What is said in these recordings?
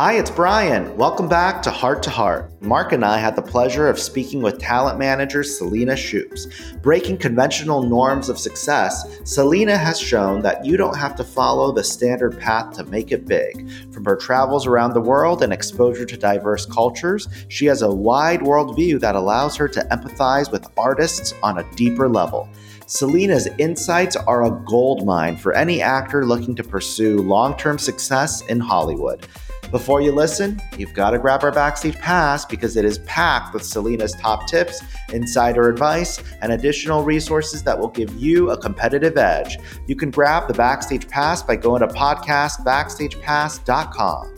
Hi, it's Brian. Welcome back to Heart to Heart. Marc and I had the pleasure of speaking with talent manager Selena Schoups. Breaking conventional norms of success, Selena has shown that you don't have to follow the standard path to make it big. From her travels around the world and exposure to diverse cultures, she has a wide worldview that allows her to empathize with artists on a deeper level. Selena's insights are a gold mine for any actor looking to pursue long term success in Hollywood. Before you listen, you've got to grab our backstage pass because it is packed with Selena's top tips, insider advice, and additional resources that will give you a competitive edge. You can grab the backstage pass by going to podcastbackstagepass.com.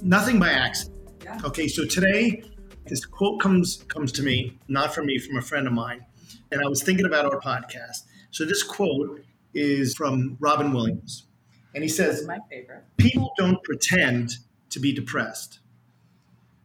Nothing by accident. Okay, so today this quote comes comes to me, not from me, from a friend of mine, and I was thinking about our podcast. So this quote is from Robin Williams. And he says, my favorite. People don't pretend to be depressed,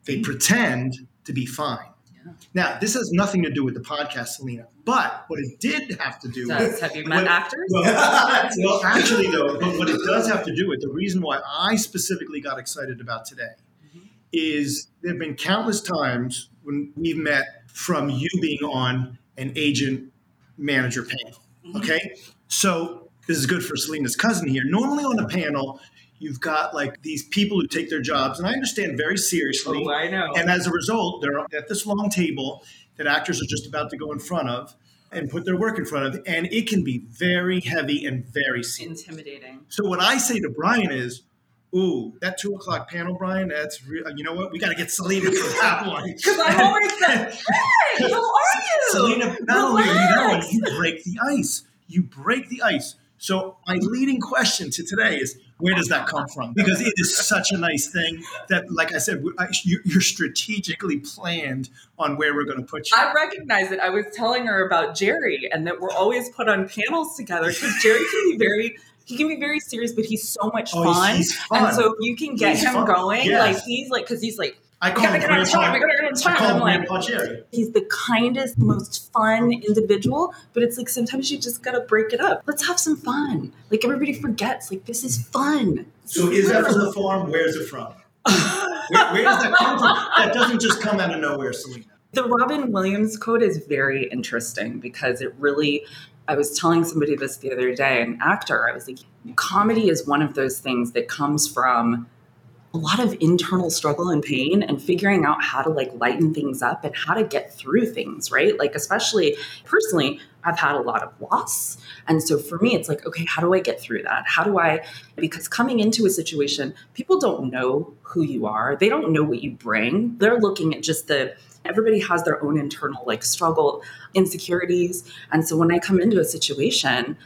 they hmm. pretend to be fine. Yeah. Now, this has nothing to do with the podcast, Selena, but what it did have to do Does have you met what- actors? well, well, actually, though, but what it does have to do with the reason why I specifically got excited about today mm-hmm. is there have been countless times when we've met from you being on an agent manager panel. Mm-hmm. Okay. So this is good for Selena's cousin here. Normally on a panel, you've got like these people who take their jobs, and I understand very seriously. Oh, I know. And as a result, they're at this long table that actors are just about to go in front of and put their work in front of, and it can be very heavy and very serious. Intimidating. So what I say to Brian is, "Ooh, that two o'clock panel, Brian. That's re- you know what? We got to get Selena for that one." Because I'm always like, hey, how are you? Selena, not only are you that one, you break the ice. You break the ice. So my leading question to today is, where does that come from? Because it is such a nice thing that, like I said, you- you're strategically planned on where we're going to put you. I recognize it. I was telling her about Jerry and that we're always put on panels together because Jerry can be very. He can be very serious, but he's so much Oh, he's- fun. he's fun. And so if you can get He's him fun. going, Yes. like he's like, because he's like, I call gotta him get time, we Grandpa. gotta get on time. call I'm him like, Grandpa Jerry. he's the kindest, most fun individual, but it's like sometimes you just gotta break it up. Let's have some fun. Like everybody forgets, like this is fun. So is that from the farm? Where's it from? Where, where does that come from? That doesn't just come out of nowhere, Selena. The Robin Williams quote is very interesting because it really, I was telling somebody this the other day, an actor, I was like, comedy is one of those things that comes from a lot of internal struggle and pain and figuring out how to like lighten things up and how to get through things, right? Like, especially personally, I've had a lot of loss. And so for me, it's like, okay, how do I get through that? How do I, because coming into a situation, people don't know who you are, they don't know what you bring. They're looking at just the, everybody has their own internal like struggle, insecurities. And so when I come into a situation,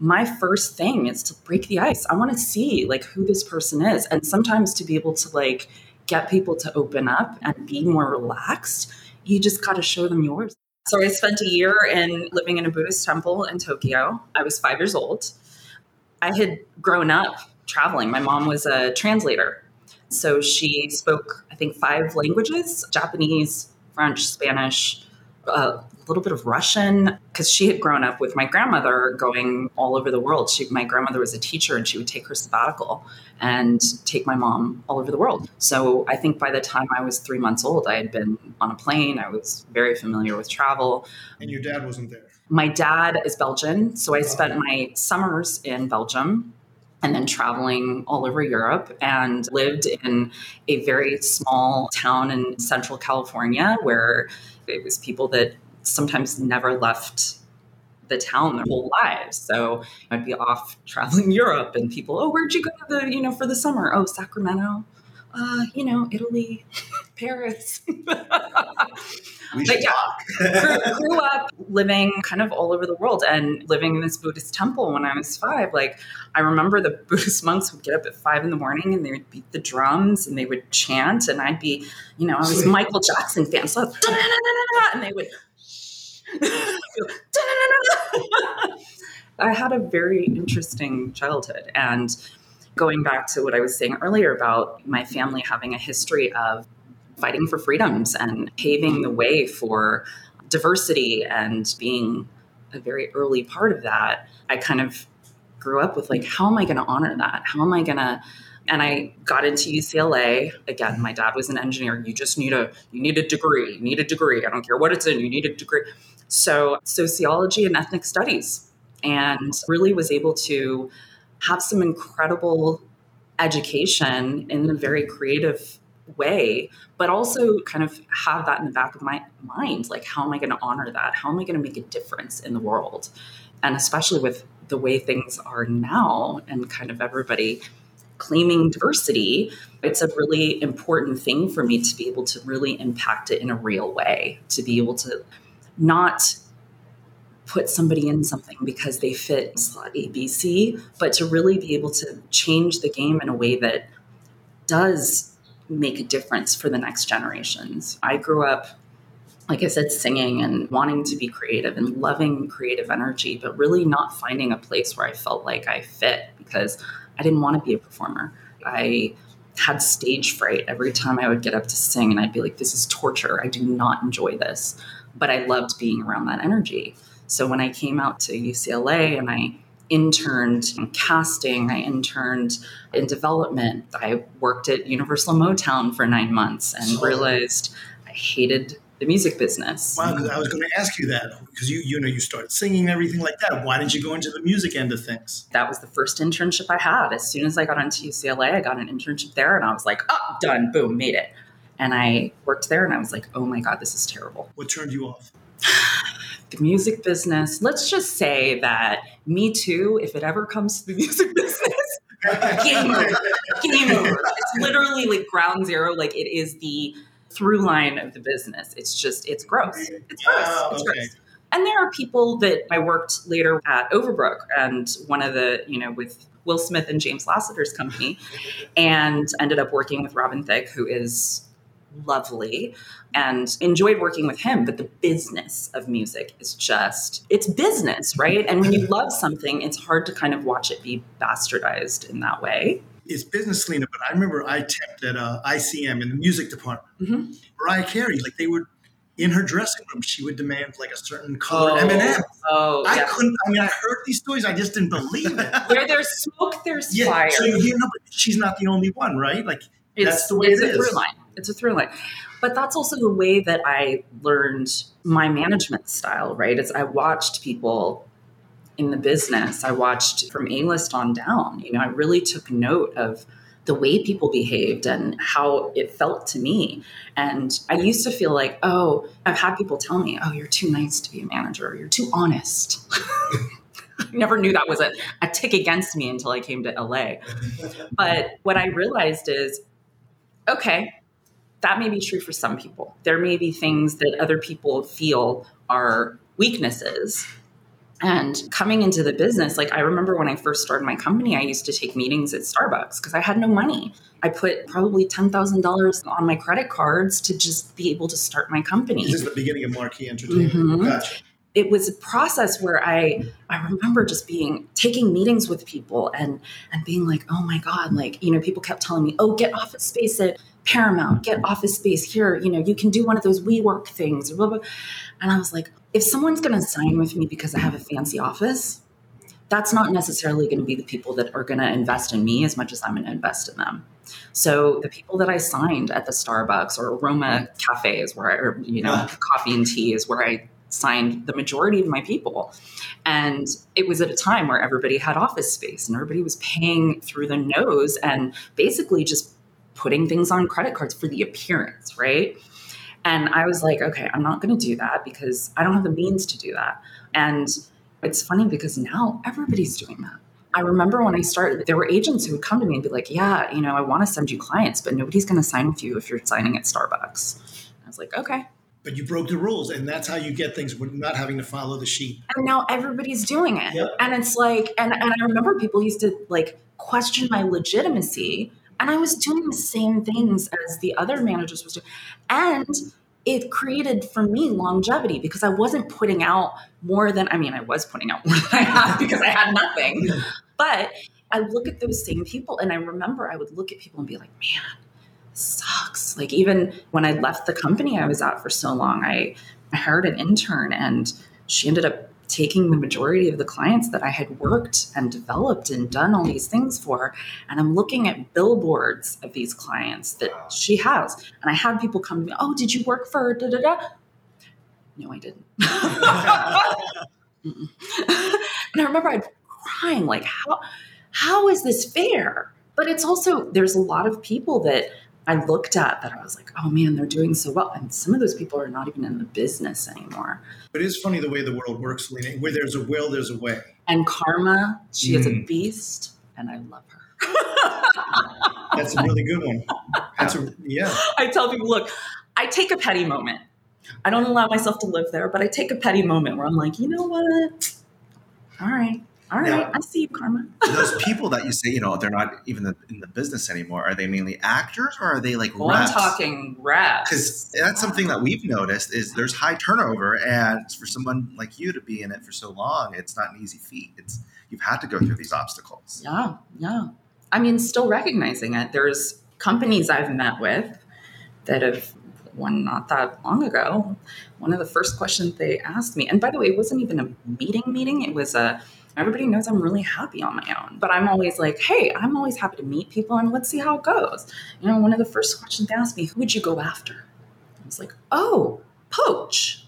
my first thing is to break the ice. I want to see like who this person is. And sometimes to be able to like get people to open up and be more relaxed, you just got to show them yours. So I spent a year in living in a Buddhist temple in Tokyo. I was 5 years old. I had grown up traveling. My mom was a translator. So she spoke I think 5 languages, Japanese, French, Spanish, a little bit of Russian because she had grown up with my grandmother going all over the world. She, my grandmother was a teacher and she would take her sabbatical and take my mom all over the world. So I think by the time I was three months old, I had been on a plane. I was very familiar with travel. And your dad wasn't there. My dad is Belgian, so I spent my summers in Belgium and then traveling all over Europe and lived in a very small town in central California where it was people that sometimes never left the town their whole lives. So I'd be off traveling Europe and people, oh, where'd you go to the, you know, for the summer? Oh, Sacramento. Uh, you know, Italy, Paris. We But yeah. talk. grew, grew up living kind of all over the world and living in this Buddhist temple when I was five. Like, I remember the Buddhist monks would get up at five in the morning and they would beat the drums and they would chant. And I'd be, you know, I was a. Michael Jackson fan. So, and they would. I had a very interesting childhood. And going back to what I was saying earlier about my family having a history of fighting for freedoms and paving the way for diversity and being a very early part of that, I kind of grew up with like, how am I going to honor that? How am I going to and I got into UCLA. Again, my dad was an engineer. You just need a you need a degree. You need a degree. I don't care what it's in. You need a degree. So sociology and ethnic studies, and really was able to have some incredible education in a very creative way, but also kind of have that in the back of my mind. Like, how am I going to honor that? How am I going to make a difference in the world? And especially with the way things are now and kind of everybody claiming diversity, it's a really important thing for me to be able to really impact it in a real way, to be able to not put somebody in something because they fit slot ABC, but to really be able to change the game in a way that does make a difference for the next generations. I grew up, like I said, singing and wanting to be creative and loving creative energy, but really not finding a place where I felt like I fit because I didn't want to be a performer. I had stage fright every time I would get up to sing, and I'd be like, this is torture. I do not enjoy this. But I loved being around that energy. So when I came out to UCLA and I interned in casting, I interned in development, I worked at Universal Motown for nine months and realized I hated the music business. Wow, because I was going to ask you that because you you know you started singing and everything like that. Why didn't you go into the music end of things? That was the first internship I had. As soon as I got into UCLA, I got an internship there, and I was like, "Oh, done! Boom, made it." And I worked there, and I was like, "Oh my god, this is terrible." What turned you off? the music business. Let's just say that Me Too, if it ever comes to the music business, game over. Game over. It's literally like ground zero. Like it is the through line of the business. It's just, it's gross. It's gross. Oh, it's okay. gross. And there are people that I worked later at Overbrook and one of the, you know, with Will Smith and James Lassiter's company, and ended up working with Robin Thicke, who is lovely and enjoyed working with him. But the business of music is just, it's business, right? And when you love something, it's hard to kind of watch it be bastardized in that way. It's business, Selena, but I remember I temped at uh, ICM in the music department. Mhm. Mariah Carey, like they would in her dressing room, she would demand like a certain color M&M. Oh, I yeah. couldn't. I mean, I heard these stories. I just didn't believe it. Where there's smoke, there's yeah. fire. So you know, but she's not the only one, right? Like That's the way it's it a is. through line. It's a through line. But that's also the way that I learned my management style, right? Is I watched people in the business. I watched from A-list on down. You know, I really took note of the way people behaved and how it felt to me. And I used to feel like, oh, I've had people tell me, oh, you're too nice to be a manager, or you're too honest. I never knew that was a, a tick against me until I came to LA. But what I realized is, okay, that may be true for some people. There may be things that other people feel are weaknesses. And coming into the business, like I remember when I first started my company, I used to take meetings at Starbucks because I had no money. I put probably $10,000 on my credit cards to just be able to start my company this is the beginning of Marquee Entertainment. Mhm. Gotcha. It was a process where I I remember just being taking meetings with people and and being like, oh my God, like, you know, people kept telling me, oh, get office space at Paramount, get office space here, you know, you can do one of those WeWork things, blah, blah. And I was like, if someone's gonna sign with me because I have a fancy office, that's not necessarily going to be the people that are going to invest in me as much as I'm going to invest in them. So the people that I signed at the Starbucks or Aroma cafes where I, or, you know, coffee and tea is where I signed the majority of my people. And it was at a time where everybody had office space and everybody was paying through the nose and basically just putting things on credit cards for the appearance, right? And I was like, okay, I'm not going to do that because I don't have the means to do that. And it's funny because now everybody's doing that. I remember when I started, there were agents who would come to me and be like, yeah, you know, I want to send you clients, but nobody's going to sign with you if you're signing at Starbucks. I was like, okay. But you broke the rules, and that's how you get things with not having to follow the sheet. And now everybody's doing it. And it's like, and, and I remember people used to like question my legitimacy. And I was doing the same things as the other managers was doing. And it created for me longevity because I wasn't putting out more than, I mean, I was putting out more than I had because I had nothing. But I look at those same people and I remember I would look at people and be like, man, sucks. Like even when I left the company I was at for so long, I, I hired an intern and she ended up taking the majority of the clients that I had worked and developed and done all these things for, and I'm looking at billboards of these clients that she has. And I had people come to me, Oh, did you work for da da da? No, I didn't. and I remember I'd crying, like, how how is this fair? But it's also there's a lot of people that I looked at that I was like, oh man, they're doing so well. And some of those people are not even in the business anymore. It is funny the way the world works, Selena. Where there's a will, there's a way. And Karma, she mm. is a mm. beast, and I love her. That's a really good one. That's a yeah. I tell people, look, I take a petty moment. I don't allow myself to live there, but I take a petty moment where I'm like, you know what? All right, all right, now, I see you, Karma. those people that you say, you know, they're not even in the business anymore. Are they mainly actors or are they like well, reps? I'm talking reps. Because that's something that we've noticed is there's high turnover, and for someone like you to be in it for so long, it's not an easy feat. It's you've had to go through these obstacles. Yeah, yeah. I mean, still recognizing it. There's companies I've met with that have one not that long ago. One of the first questions they asked me, and by the way, it wasn't even a meeting meeting. It was a everybody knows I'm really happy on my own. But I'm always like, hey, I'm always happy to meet people and let's see how it goes. You know, one of the first questions they asked me, who would you go after? I was like, oh, poach.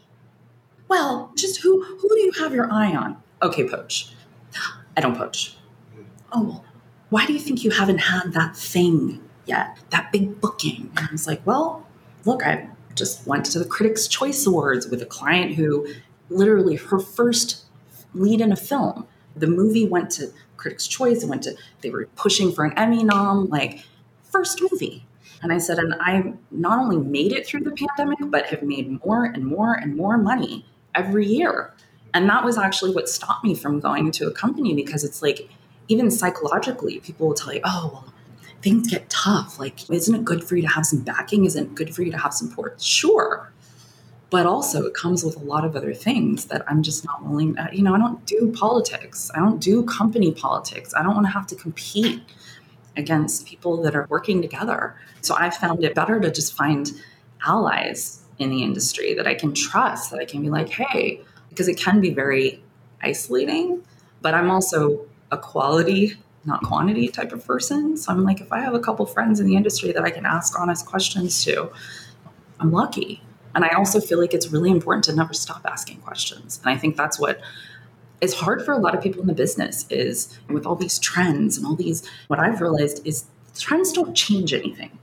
Well, just who who do you have your eye on? Okay, poach. I don't poach. Oh, well, why do you think you haven't had that thing yet? That big booking? And I was like, well, look, I just went to the Critics' Choice Awards with a client who literally her first lead in a film the movie went to Critics' Choice. It went to they were pushing for an Emmy nom, like first movie. And I said, and I not only made it through the pandemic, but have made more and more and more money every year. And that was actually what stopped me from going to a company because it's like, even psychologically, people will tell you, oh, well, things get tough. Like, isn't it good for you to have some backing? Isn't it good for you to have support? Sure but also it comes with a lot of other things that I'm just not willing. To, you know, I don't do politics. I don't do company politics. I don't want to have to compete against people that are working together. So I found it better to just find allies in the industry that I can trust, that I can be like, hey, because it can be very isolating. But I'm also a quality, not quantity type of person. So I'm like, if I have a couple friends in the industry that I can ask honest questions to, I'm lucky. And I also feel like it's really important to never stop asking questions. And I think that's what is hard for a lot of people in the business is with all these trends and all these what I've realized is trends don't change anything.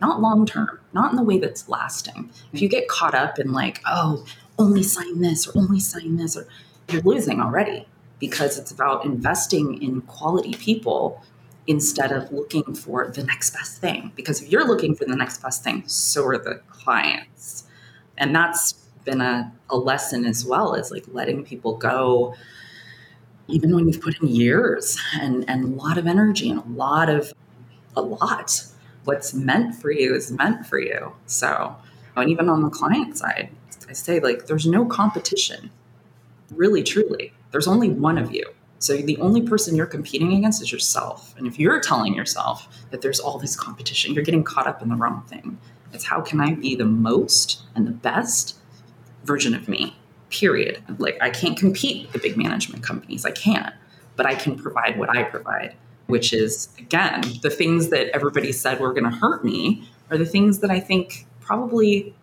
Not long term, not in the way that's lasting. If you get caught up in like, oh, only sign this or only sign this or you're losing already because it's about investing in quality people instead of looking for the next best thing. Because if you're looking for the next best thing, so are the clients and that's been a, a lesson as well as like letting people go even when you've put in years and, and a lot of energy and a lot of a lot. What's meant for you is meant for you. So and even on the client side i say like there's no competition. Really truly there's only one of you. So the only person you're competing against is yourself. And if you're telling yourself that there's all this competition you're getting caught up in the wrong thing it's how can I be the most and the best version of me, period. Like, I can't compete with the big management companies. I can't, but I can provide what I provide, which is, again, the things that everybody said were going to hurt me are the things that I think probably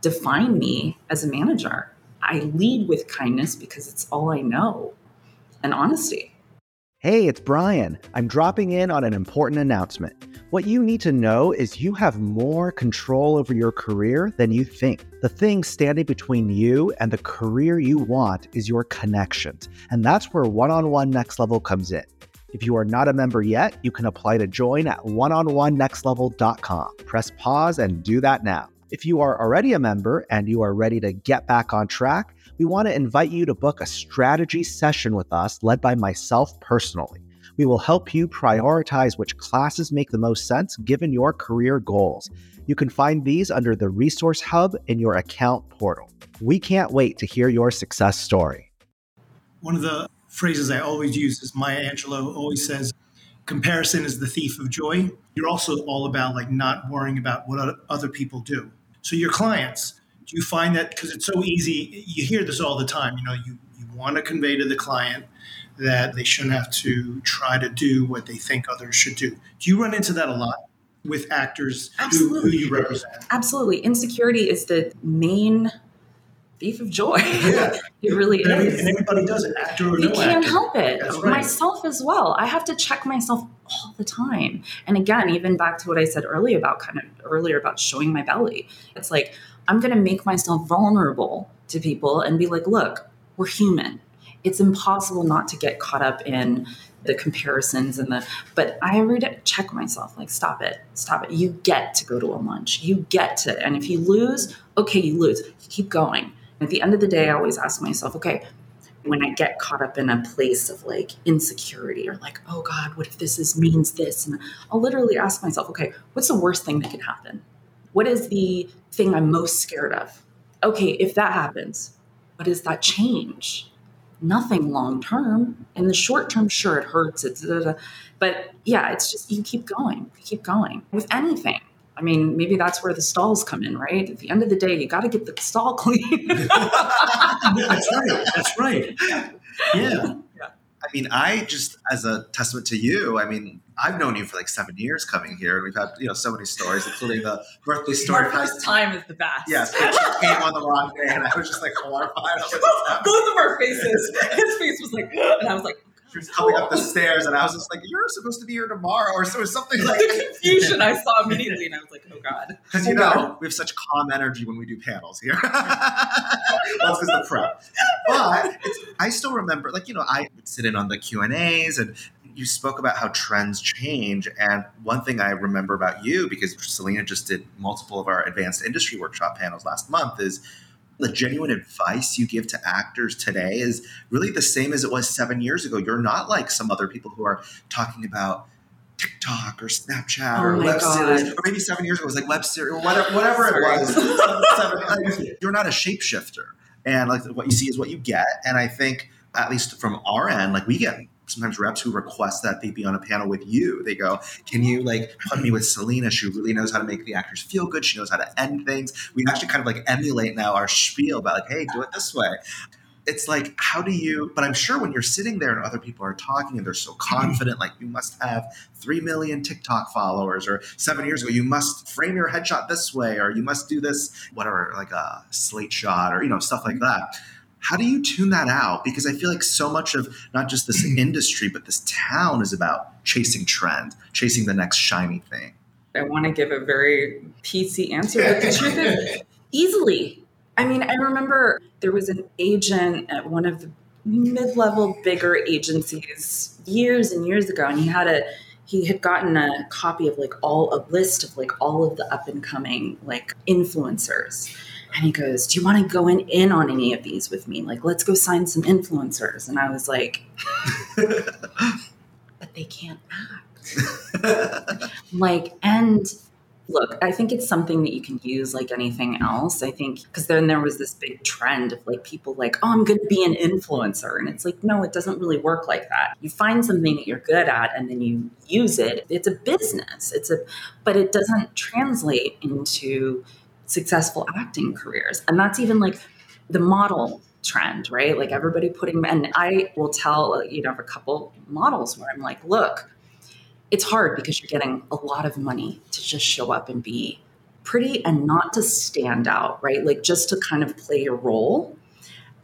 define me as a manager. I lead with kindness because it's all I know and honesty. Hey, it's Brian. I'm dropping in on an important announcement. What you need to know is you have more control over your career than you think. The thing standing between you and the career you want is your connections. And that's where one on one next level comes in. If you are not a member yet, you can apply to join at oneononenextlevel.com. Press pause and do that now. If you are already a member and you are ready to get back on track, we want to invite you to book a strategy session with us led by myself personally. We will help you prioritize which classes make the most sense given your career goals. You can find these under the Resource Hub in your account portal. We can't wait to hear your success story. One of the phrases I always use is Maya Angelou always says, comparison is the thief of joy. You're also all about like not worrying about what other people do. So your clients, do you find that because it's so easy, you hear this all the time, you know, you, you want to convey to the client that they shouldn't have to try to do what they think others should do. Do you run into that a lot with actors who, who you represent? Absolutely. Insecurity is the main thief of joy. Yeah. it really and is. And everybody does it, actor or you no can't actor. help it. Right. Myself as well. I have to check myself all the time. And again, even back to what I said earlier about kind of earlier about showing my belly. It's like I'm going to make myself vulnerable to people and be like, look, we're human. It's impossible not to get caught up in the comparisons and the but I day check myself like stop it. Stop it. You get to go to a lunch. You get to and if you lose okay you lose. Keep going. At the end of the day I always ask myself okay when I get caught up in a place of like insecurity or like oh god what if this is means this? And I'll literally ask myself okay what's the worst thing that can happen what is the thing I'm most scared of okay if that happens what does that change nothing long term. In the short term, sure, it hurts. It's, but yeah, it's just you keep going, you keep going with anything. I mean, maybe that's where the stalls come in, right? At the end of the day, you got to get the stall clean. that's right. That's right. Yeah. I mean, I just, as a testament to you, I mean, I've known you for like seven years coming here, and we've had you know so many stories, including the birthday story. First time is the best. Yes, came on the wrong day, and I was just like horrified. Was like, Both of our faces. His face was like, and I was like, she was coming up the stairs, and I was just like, "You're supposed to be here tomorrow," or so something like the confusion I saw immediately, and I was like, "Oh God!" Because you oh, know we have such calm energy when we do panels here. That's because the prep. But I still remember, like you know, I would sit in on the Q and A's, and you spoke about how trends change. And one thing I remember about you, because Selena just did multiple of our advanced industry workshop panels last month, is the genuine advice you give to actors today is really the same as it was seven years ago. You're not like some other people who are talking about TikTok or Snapchat oh or web God. series, or maybe seven years ago it was like web series or whatever, whatever it was. You're not a shapeshifter, and like what you see is what you get. And I think, at least from our end, like we get sometimes reps who request that they be on a panel with you. They go, "Can you like put me with Selena? She really knows how to make the actors feel good. She knows how to end things." We actually kind of like emulate now our spiel about like, "Hey, do it this way." It's like, how do you? But I'm sure when you're sitting there and other people are talking and they're so mm-hmm. confident, like you must have three million TikTok followers, or seven years ago you must frame your headshot this way, or you must do this, whatever, like a slate shot, or you know stuff like mm-hmm. that how do you tune that out? Because I feel like so much of not just this industry, but this town is about chasing trend, chasing the next shiny thing. I want to give a very PC answer, but the truth is, easily. I mean, I remember there was an agent at one of the mid level, bigger agencies years and years ago, and he had a he had gotten a copy of like all a list of like all of the up and coming like influencers and he goes, Do you want to go in, in on any of these with me? Like, let's go sign some influencers. And I was like, But they can't act. like, and look, I think it's something that you can use like anything else. I think because then there was this big trend of like people like, oh, I'm going to be an influencer. And it's like, no, it doesn't really work like that. You find something that you're good at and then you use it. It's a business. It's a, but it doesn't translate into successful acting careers. And that's even like the model trend, right? Like everybody putting, and I will tell, you know, a couple models where I'm like, look, it's hard because you're getting a lot of money to just show up and be pretty and not to stand out, right? Like just to kind of play your role.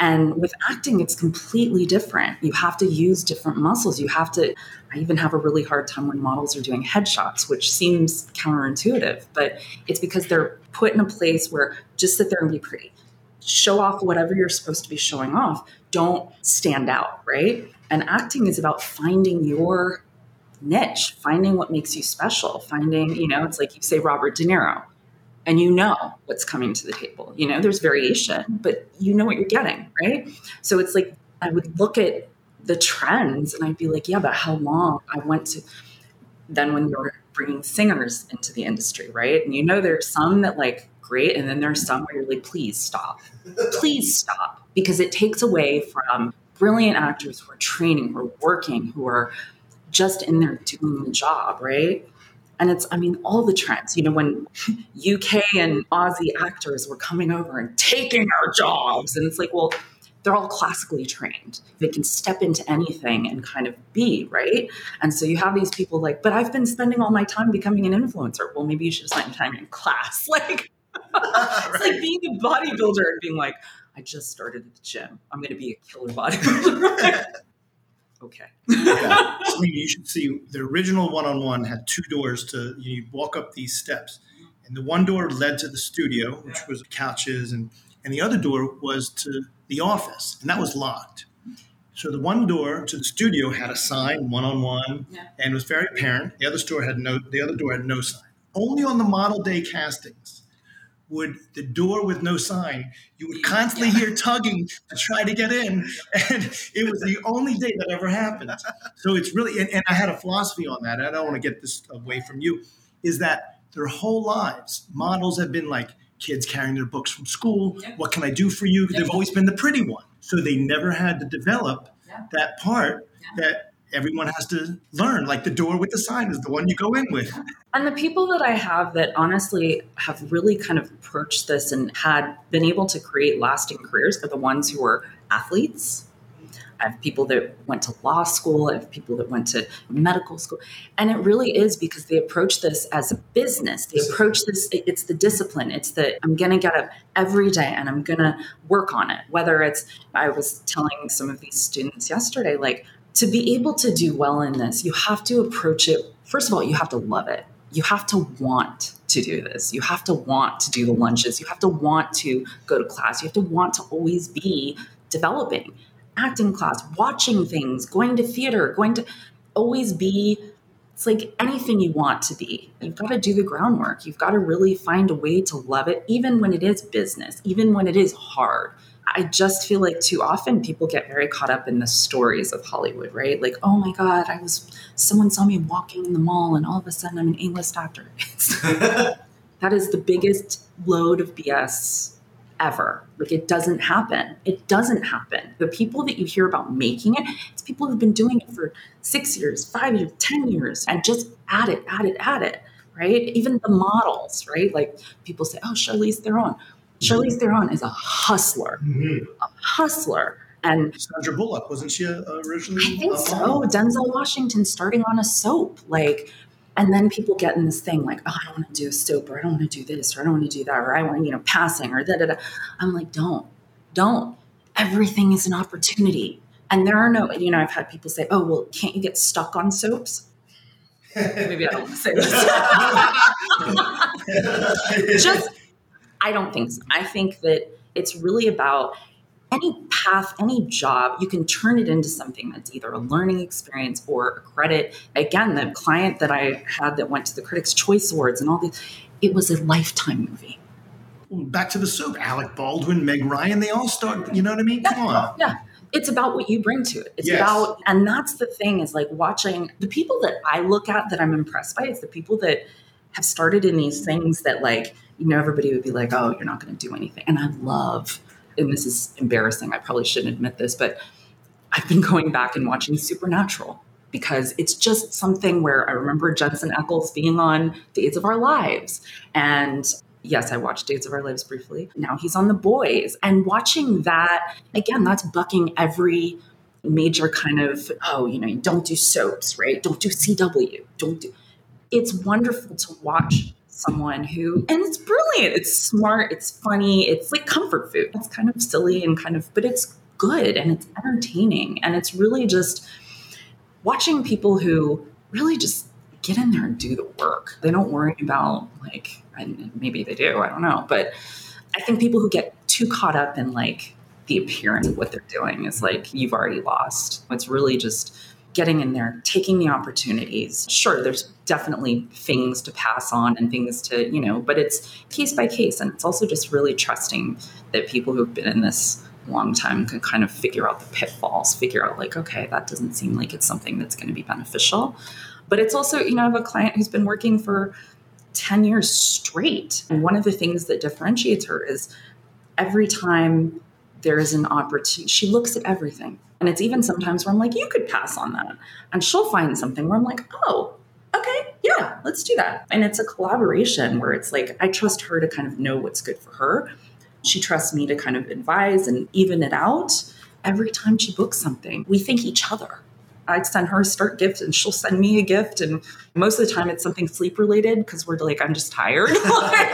And with acting, it's completely different. You have to use different muscles. You have to, I even have a really hard time when models are doing headshots, which seems counterintuitive, but it's because they're put in a place where just sit there and be pretty. Show off whatever you're supposed to be showing off. Don't stand out, right? And acting is about finding your niche, finding what makes you special, finding, you know, it's like you say Robert De Niro and you know what's coming to the table. You know, there's variation, but you know what you're getting, right? So it's like I would look at the trends and I'd be like, yeah, but how long? I went to then when you're bringing singers into the industry, right? And you know, there's some that like great, and then there's some where you're like, please stop, please stop, because it takes away from brilliant actors who are training, who are working, who are just in there doing the job, right? And it's, I mean, all the trends, you know, when UK and Aussie actors were coming over and taking our jobs, and it's like, well, they're all classically trained. They can step into anything and kind of be, right? And so you have these people like, but I've been spending all my time becoming an influencer. Well, maybe you should spend time in class. Like, it's like being a bodybuilder and being like, I just started at the gym. I'm going to be a killer bodybuilder. Okay. yeah. So you should see the original one-on-one had two doors to you walk up these steps, and the one door led to the studio, which was couches, and and the other door was to the office, and that was locked. So the one door to the studio had a sign, one-on-one, and was very apparent. The other store had no. The other door had no sign. Only on the model day castings would the door with no sign, you would constantly hear tugging to try to get in. And it was the only day that ever happened. So it's really, and, and I had a philosophy on that. I don't want to get this away from you, is that their whole lives, models have been like kids carrying their books from school. Yeah. What can I do for you? They've always been the pretty one. So they never had to develop yeah. that part that everyone has to learn. Like the door with the sign is the one you go in with. And the people that I have that honestly have really kind of approached this and had been able to create lasting careers are the ones who are athletes. I have people that went to law school. I have people that went to medical school. And it really is because they approach this as a business. They approach this, it's the discipline. It's the, I'm going to get up every day and I'm going to work on it. Whether it's, I was telling some of these students yesterday, like, to be able to do well in this, you have to approach it. First of all, you have to love it. You have to want to do this. You have to want to do the lunches. You have to want to go to class. You have to want to always be developing, acting class, watching things, going to theater, going to always be. It's like anything you want to be. You've got to do the groundwork. You've got to really find a way to love it, even when it is business, even when it is hard I just feel like too often people get very caught up in the stories of Hollywood, right? Like, oh my God, I was, someone saw me walking in the mall and all of a sudden I'm an A list actor. that is the biggest load of BS ever. Like, it doesn't happen. It doesn't happen. The people that you hear about making it, it's people who've been doing it for six years, five years, 10 years, and just add it, add it, add it, right? Even the models, right? Like, people say, oh, Charlize Theron Charlize Theron is a hustler, mm-hmm. a hustler. And Sandra Bullock wasn't she originally? I think so. Denzel Washington starting on a soap, like, and then people get in this thing like, oh, I don't want to do a soap, or I don't want to do this, or I don't want to do that, or I want you know passing, or da da da. I'm like, don't, don't. Everything is an opportunity, and there are no. You know, I've had people say, oh, well, can't you get stuck on soaps? Maybe I don't want to say this. Just I don't think so. I think that it's really about any path, any job, you can turn it into something that's either a learning experience or a credit. Again, the client that I had that went to the Critics' Choice Awards and all these, it was a lifetime movie. Back to the soap, Alec Baldwin, Meg Ryan, they all start, you know what I mean? Yeah, Come on. Yeah. It's about what you bring to it. It's yes. about, and that's the thing is like watching the people that I look at that I'm impressed by, it's the people that have started in these things that like, you know, everybody would be like, oh, you're not going to do anything. And I love, and this is embarrassing, I probably shouldn't admit this, but I've been going back and watching Supernatural because it's just something where I remember Jensen Ackles being on Days of Our Lives. And yes, I watched Days of Our Lives briefly. Now he's on The Boys. And watching that, again, that's bucking every major kind of, oh, you know, don't do soaps, right? Don't do CW. Don't do. It's wonderful to watch someone who, and it's brilliant. It's smart. It's funny. It's like comfort food. It's kind of silly and kind of, but it's good and it's entertaining. And it's really just watching people who really just get in there and do the work. They don't worry about like, maybe they do, I don't know. But I think people who get too caught up in like the appearance of what they're doing is like, you've already lost. It's really just, getting in there, taking the opportunities. Sure, there's definitely things to pass on and things to, you know, but it's case by case. And it's also just really trusting that people who've been in this long time can kind of figure out the pitfalls, figure out like, okay, that doesn't seem like it's something that's going to be beneficial. But it's also, you know, I have a client who's been working for 10 years straight. And one of the things that differentiates her is every time there is an opportunity, she looks at everything and it's even sometimes where I'm like, you could pass on that. And she'll find something where I'm like, oh, okay, yeah, let's do that. And it's a collaboration where it's like, I trust her to kind of know what's good for her. She trusts me to kind of advise and even it out. every time she books something, we thank each other. I'd send her a start gift and she'll send me a gift. And most of the time it's something sleep related because we're like, I'm just tired.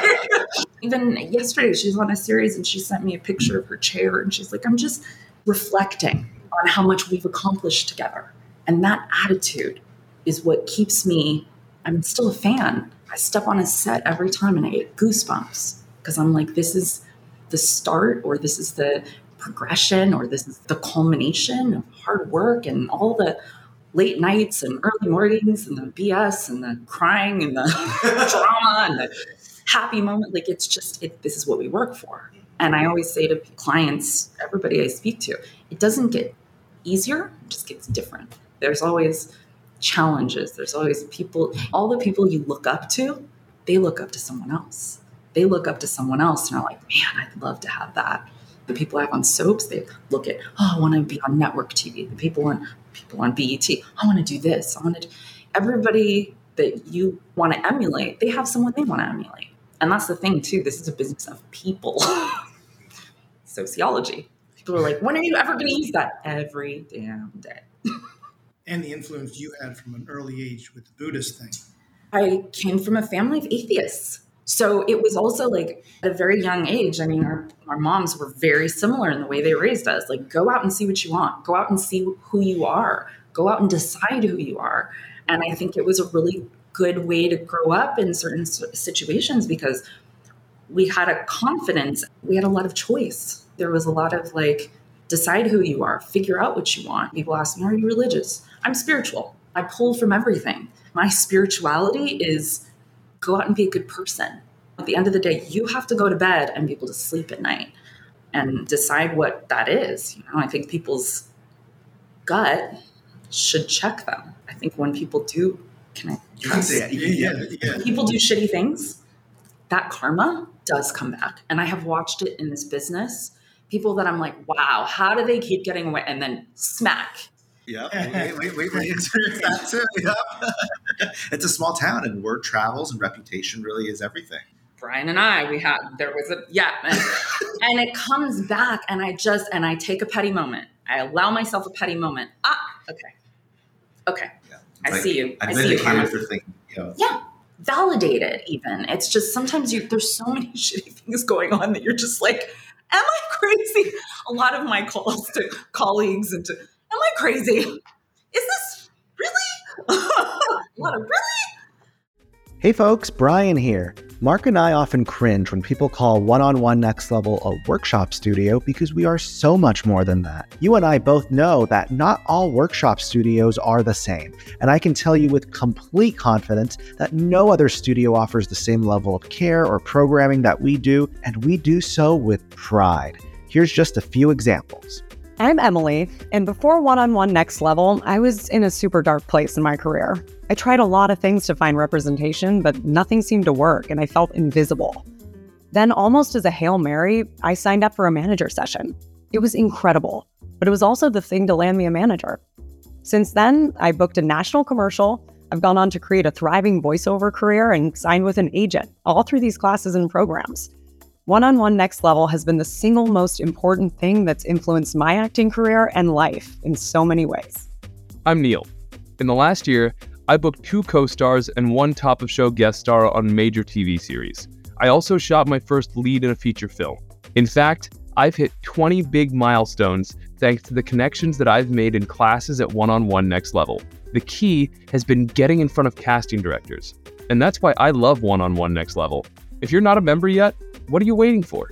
Even yesterday, she's on a series and she sent me a picture of her chair and she's like, I'm just reflecting on how much we've accomplished together. And that attitude is what keeps me, I'm still a fan. I step on a set every time and I get goosebumps because I'm like, this is the start or this is the progression or this is the culmination of hard work and all the late nights and early mornings and the BS and the crying and the drama and the happy moment. Like it's just, it, this is what we work for. And I always say to clients, everybody I speak to, it doesn't get easier, just gets different. There's always challenges. There's always people, all the people you look up to, they look up to someone else. They look up to someone else and are like, man, I'd love to have that the people I have on soaps, they look at, oh, I want to be on network TV. The people on people on BET, I want to do this. I want to. Everybody that you want to emulate, they have someone they want to emulate, and that's the thing too. This is a business of people. Sociology. People are like, when are you ever going to use that? Every damn day. and the influence you had from an early age with the Buddhist thing. I came from a family of atheists. So it was also like at a very young age. I mean, our, our moms were very similar in the way they raised us. Like, go out and see what you want, go out and see who you are, go out and decide who you are. And I think it was a really good way to grow up in certain situations because we had a confidence, we had a lot of choice. There was a lot of like, decide who you are, figure out what you want. People ask me, Are you religious? I'm spiritual. I pull from everything. My spirituality is go out and be a good person. At the end of the day, you have to go to bed and be able to sleep at night and decide what that is. You know, I think people's gut should check them. I think when people do, can I? Can say yeah, yeah, yeah. People do shitty things. That karma does come back, and I have watched it in this business. People that I'm like, wow, how do they keep getting away? And then smack, yeah, we, we, we, we experience that too. Yep. it's a small town, and word travels, and reputation really is everything. Brian and I, we had there was a yeah, and, and it comes back, and I just and I take a petty moment. I allow myself a petty moment. Ah, okay, okay, yeah. I like, see you. I see you. For thinking, you know. Yeah, validated. Even it's just sometimes you there's so many shitty things going on that you're just like, am I crazy? A lot of my calls to colleagues and to Am I crazy? Is this really? a lot of really? Hey folks, Brian here. Marc and I often cringe when people call one on one next level a workshop studio because we are so much more than that. You and I both know that not all workshop studios are the same, and I can tell you with complete confidence that no other studio offers the same level of care or programming that we do, and we do so with pride. Here's just a few examples. I'm Emily, and before One on One Next Level, I was in a super dark place in my career. I tried a lot of things to find representation, but nothing seemed to work, and I felt invisible. Then, almost as a Hail Mary, I signed up for a manager session. It was incredible, but it was also the thing to land me a manager. Since then, I booked a national commercial. I've gone on to create a thriving voiceover career and signed with an agent, all through these classes and programs. One on One Next Level has been the single most important thing that's influenced my acting career and life in so many ways. I'm Neil. In the last year, I booked two co stars and one top of show guest star on major TV series. I also shot my first lead in a feature film. In fact, I've hit 20 big milestones thanks to the connections that I've made in classes at One on One Next Level. The key has been getting in front of casting directors. And that's why I love One on One Next Level. If you're not a member yet, what are you waiting for?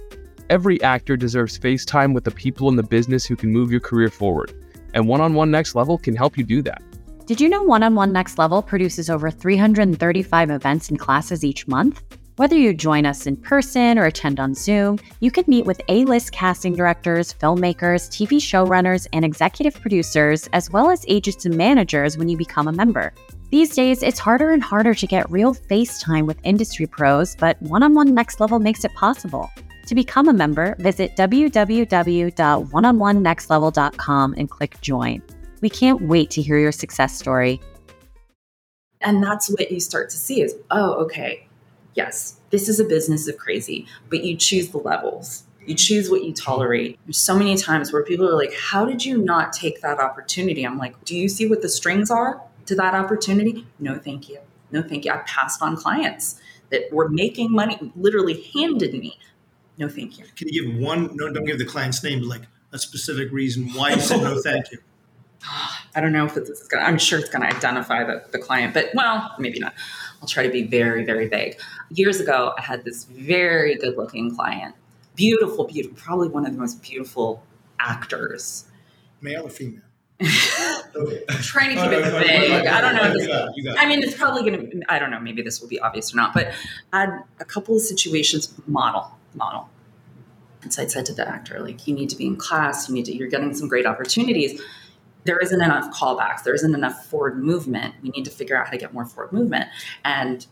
Every actor deserves face time with the people in the business who can move your career forward, and One on One Next Level can help you do that. Did you know One on One Next Level produces over 335 events and classes each month? Whether you join us in person or attend on Zoom, you can meet with A list casting directors, filmmakers, TV showrunners, and executive producers, as well as agents and managers when you become a member. These days, it's harder and harder to get real face time with industry pros, but One on One Next Level makes it possible. To become a member, visit www.oneononenextlevel.com and click join. We can't wait to hear your success story. And that's what you start to see is, oh, okay, yes, this is a business of crazy, but you choose the levels. You choose what you tolerate. There's so many times where people are like, How did you not take that opportunity? I'm like, Do you see what the strings are to that opportunity? No, thank you. No, thank you. I passed on clients that were making money, literally handed me. No, thank you. Can you give one? No, don't give the client's name, but like a specific reason why you said no, thank you. I don't know if it's going to, I'm sure it's going to identify the, the client, but well, maybe not. I'll try to be very, very vague. Years ago, I had this very good looking client, beautiful, beautiful, probably one of the most beautiful actors. Male or female? Okay. I'm trying to keep it vague. I don't know. This, I mean, it's probably going to, I don't know, maybe this will be obvious or not, but I had a couple of situations, model, model. And so I said to the actor, like, you need to be in class, you need to, you're getting some great opportunities there isn't enough callbacks, there isn't enough forward movement. We need to figure out how to get more forward movement. And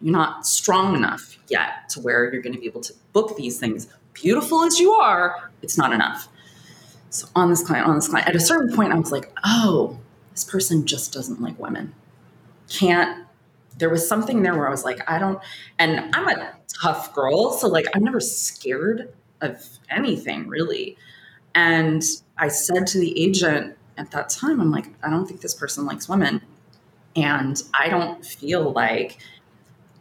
you're not strong enough yet to where you're going to be able to book these things. Beautiful as you are, it's not enough. So on this client, on this client, at a certain point, I was like, oh, this person just doesn't like women. Can't. There was something there where I was like, I don't. And I'm a tough girl, so like I'm never scared of anything really. And I said to the agent, at that time, I'm like, I don't think this person likes women. And I don't feel like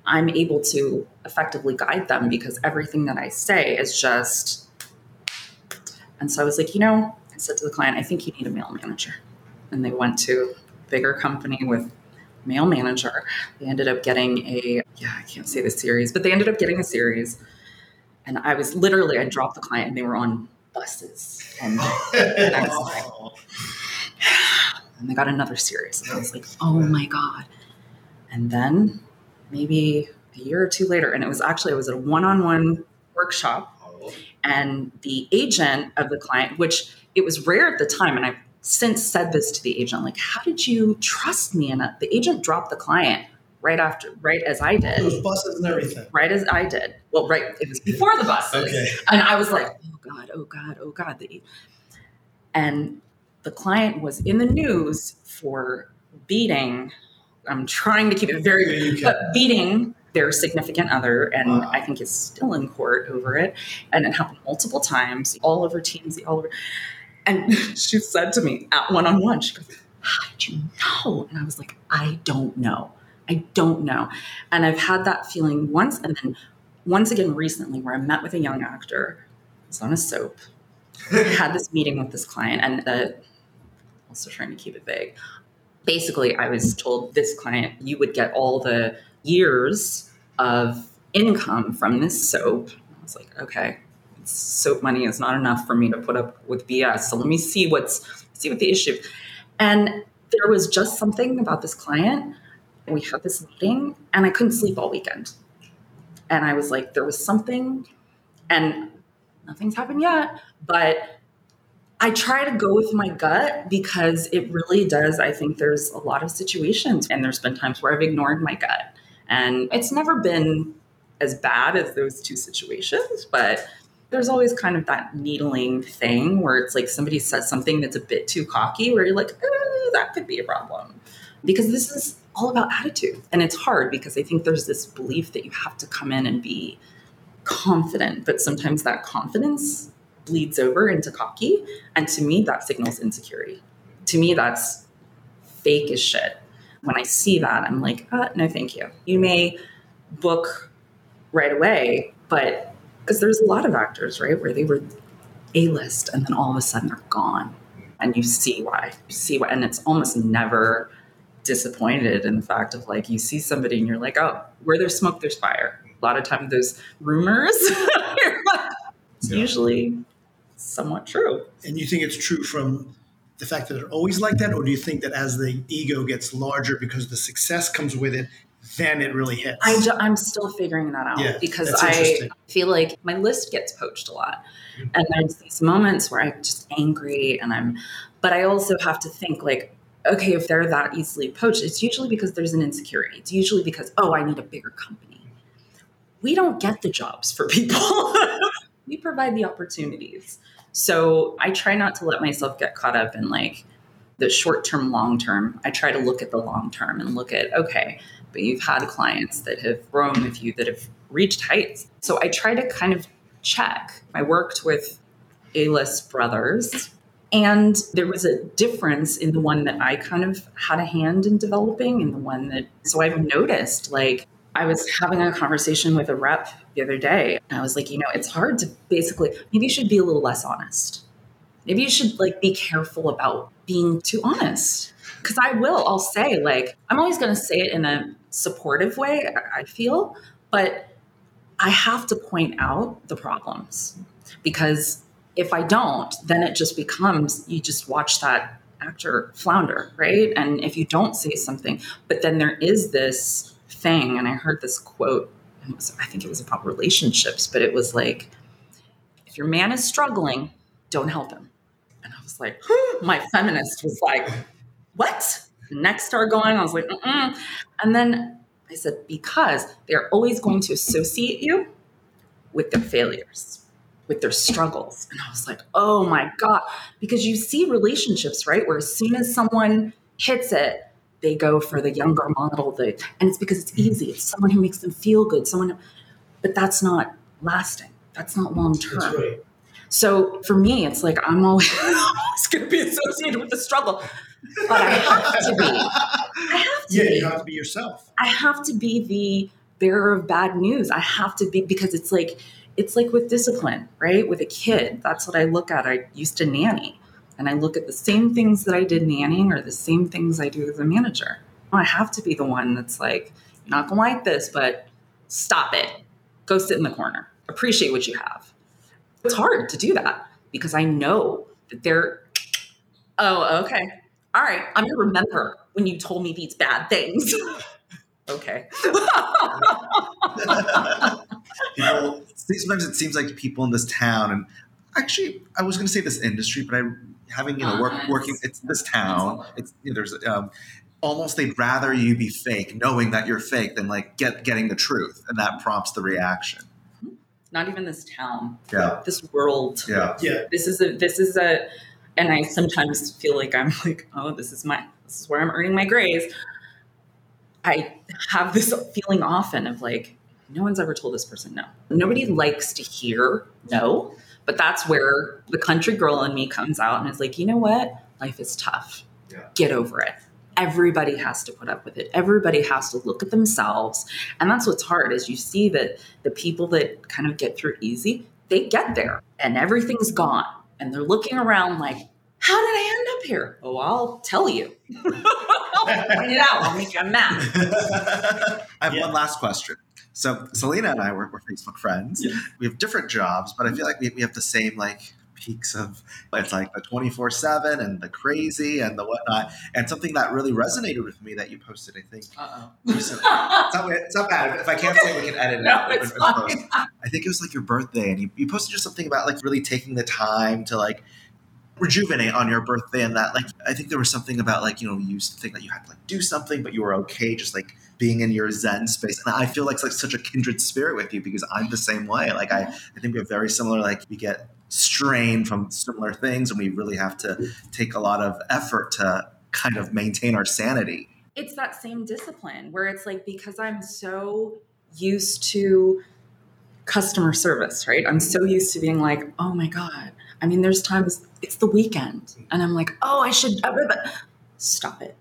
I'm able to effectively guide them because everything that I say is just. And so I was like, you know, I said to the client, I think you need a male manager. And they went to a bigger company with male manager. They ended up getting a, yeah, I can't say the series, but they ended up getting a series. And I was literally, I dropped the client and they were on buses. And, and I was like, and they got another series. And I was like, oh my God. And then maybe a year or two later, and it was actually, it was a one on one workshop. And the agent of the client, which it was rare at the time, and I've since said this to the agent, like, how did you trust me? And uh, the agent dropped the client right after, right as I did. Those buses and everything. Right as I did. Well, right, it was before the buses. Okay. And I was like, oh God, oh God, oh God. And the client was in the news for beating, I'm trying to keep it very, but beating their significant other, and wow. I think is still in court over it. And it happened multiple times, all over TMZ, all over. And she said to me at one on one, she goes, How did you know? And I was like, I don't know. I don't know. And I've had that feeling once, and then once again recently, where I met with a young actor, was on a soap, had this meeting with this client, and the also trying to keep it vague. Basically, I was told this client, you would get all the years of income from this soap. I was like, okay, soap money is not enough for me to put up with BS. So let me see what's see what the issue. And there was just something about this client. We had this meeting, and I couldn't sleep all weekend. And I was like, there was something, and nothing's happened yet, but I try to go with my gut because it really does. I think there's a lot of situations, and there's been times where I've ignored my gut. And it's never been as bad as those two situations, but there's always kind of that needling thing where it's like somebody says something that's a bit too cocky, where you're like, eh, that could be a problem. Because this is all about attitude. And it's hard because I think there's this belief that you have to come in and be confident, but sometimes that confidence bleeds over into cocky. And to me, that signals insecurity. To me, that's fake as shit. When I see that, I'm like, uh, no, thank you. You may book right away, but because there's a lot of actors, right, where they were A list and then all of a sudden they're gone. And you see why. You see why. And it's almost never disappointed in the fact of like, you see somebody and you're like, oh, where there's smoke, there's fire. A lot of times those rumors, it's yeah. usually somewhat true. And you think it's true from the fact that they're always like that, or do you think that as the ego gets larger because the success comes with it, then it really hits? I am still figuring that out yeah, because I feel like my list gets poached a lot. Mm-hmm. And there's these moments where I'm just angry and I'm, but I also have to think like, okay, if they're that easily poached, it's usually because there's an insecurity. It's usually because, oh, I need a bigger company. We don't get the jobs for people. we provide the opportunities. So I try not to let myself get caught up in like the short term, long term. I try to look at the long term and look at, okay, but you've had clients that have grown with you that have reached heights. So I try to kind of check. I worked with A list brothers, and there was a difference in the one that I kind of had a hand in developing and the one that, so I've noticed like, I was having a conversation with a rep the other day, and I was like, you know, it's hard to basically, maybe you should be a little less honest. Maybe you should like be careful about being too honest. Because I will, I'll say, like, I'm always going to say it in a supportive way, I feel, but I have to point out the problems because if I don't, then it just becomes you just watch that actor flounder, right? And if you don't say something, but then there is this thing, and I heard this quote, was, I think it was about relationships, but it was like, if your man is struggling, don't help him. And I was like, my feminist was like, what? Next start going, I was like, Mm-mm. and then I said, because they're always going to associate you with their failures, with their struggles. And I was like, oh my God. Because you see relationships, right? Where as soon as someone hits it, they go for the younger model. And it's because it's easy. It's someone who makes them feel good. Someone, who, but that's not lasting. That's not long term. Right. So for me, it's like I'm always, always going to be associated with the struggle, but I have to be. I have to yeah, be. you have to be yourself. I have to be the bearer of bad news. I have to be because it's like it's like with discipline, right? With a kid, that's what I look at. I used to nanny, and I look at the same things that I did nannying or the same things I do as a manager. Oh, I have to be the one that's like, you're not gonna like this, but stop it. Go sit in the corner. Appreciate what you have. It's hard to do that because I know that they're, oh, okay. All right. I'm gonna remember when you told me these bad things. okay. people, sometimes it seems like people in this town, and actually, I was going to say this industry, but I having you know work, working it's this town. It's you know, there's um, almost they'd rather you be fake, knowing that you're fake, than like get getting the truth, and that prompts the reaction. Not even this town. Yeah. This world. Yeah. Yeah. This is a. This is a. And I sometimes feel like I'm like, oh, this is my. This is where I'm earning my grace. I have this feeling often of like, no one's ever told this person no. Nobody likes to hear no, but that's where the country girl in me comes out and is like, you know what? Life is tough. Yeah. Get over it. Everybody has to put up with it. Everybody has to look at themselves. And that's what's hard is you see that the people that kind of get through easy, they get there and everything's gone. And they're looking around like, how did I end up here? Oh, I'll tell you. I'll point it out. I'll make you a map. I have Yeah. one last question. So Selena and I were, were Facebook friends. Yeah. We have different jobs, but I feel like we, we have the same like peaks of it's like the 24-7 and the crazy and the whatnot. And something that really resonated with me that you posted, I think. Uh-oh. recently- It's not, it's not bad. If I can't say, we can edit it No, out. it's in- in fine. I think it was like your birthday, and you, you posted just something about like really taking the time to like rejuvenate on your birthday, and that like I think there was something about like you know you used to think that you had to like do something, but you were okay just like being in your zen space. And I feel like it's like such a kindred spirit with you because I'm the same way. Like I, I think we're very similar. Like we get strained from similar things, and we really have to take a lot of effort to kind of maintain our sanity. it's that same discipline where it's like because I'm so used to customer service, right? I'm so used to being like, oh my God. I mean, there's times it's the weekend and I'm like, oh, I should uh, stop it.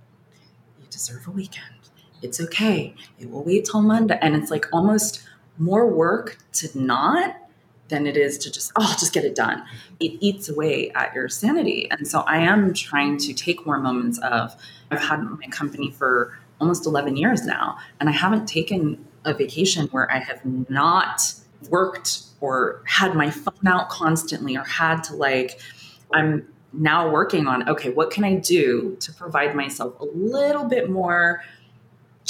You deserve a weekend. It's okay. It will wait till Monday. And it's like almost more work to not than it is to just, oh, just get it done. It eats away at your sanity. And so I am trying to take more moments of, I've had my company for almost 11 years now, and I haven't taken a vacation where I have not worked or had my phone out constantly or had to like, I'm now working on, okay, what can I do to provide myself a little bit more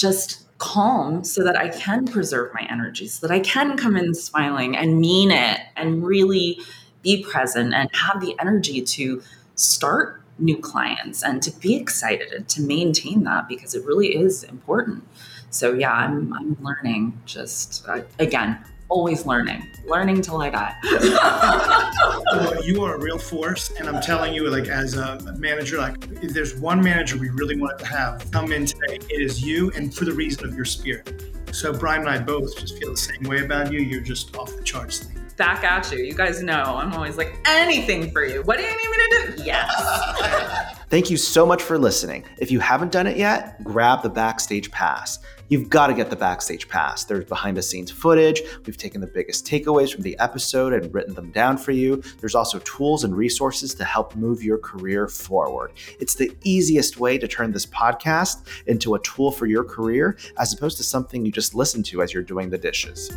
just calm so that I can preserve my energy, so that I can come in smiling and mean it and really be present and have the energy to start new clients and to be excited and to maintain that because it really is important. So yeah, I'm I'm learning just uh, again, always learning, learning till I die. Well, you are a real force, and I'm telling you, like as a manager, like if there's one manager we really wanted to have come in today, it is you, and for the reason of your spirit. So Brian and I both just feel the same way about you. You're just off the charts. Thing. back at you. You guys know I'm always like, anything for you. What do you need me to do? Yes. Thank you so much for listening. If you haven't done it yet, grab the Backstage Pass. You've got to get the Backstage Pass. There's behind the scenes footage. We've taken the biggest takeaways from the episode and written them down for you. There's also tools and resources to help move your career forward. It's the easiest way to turn this podcast into a tool for your career as opposed to something you just listen to as you're doing the dishes.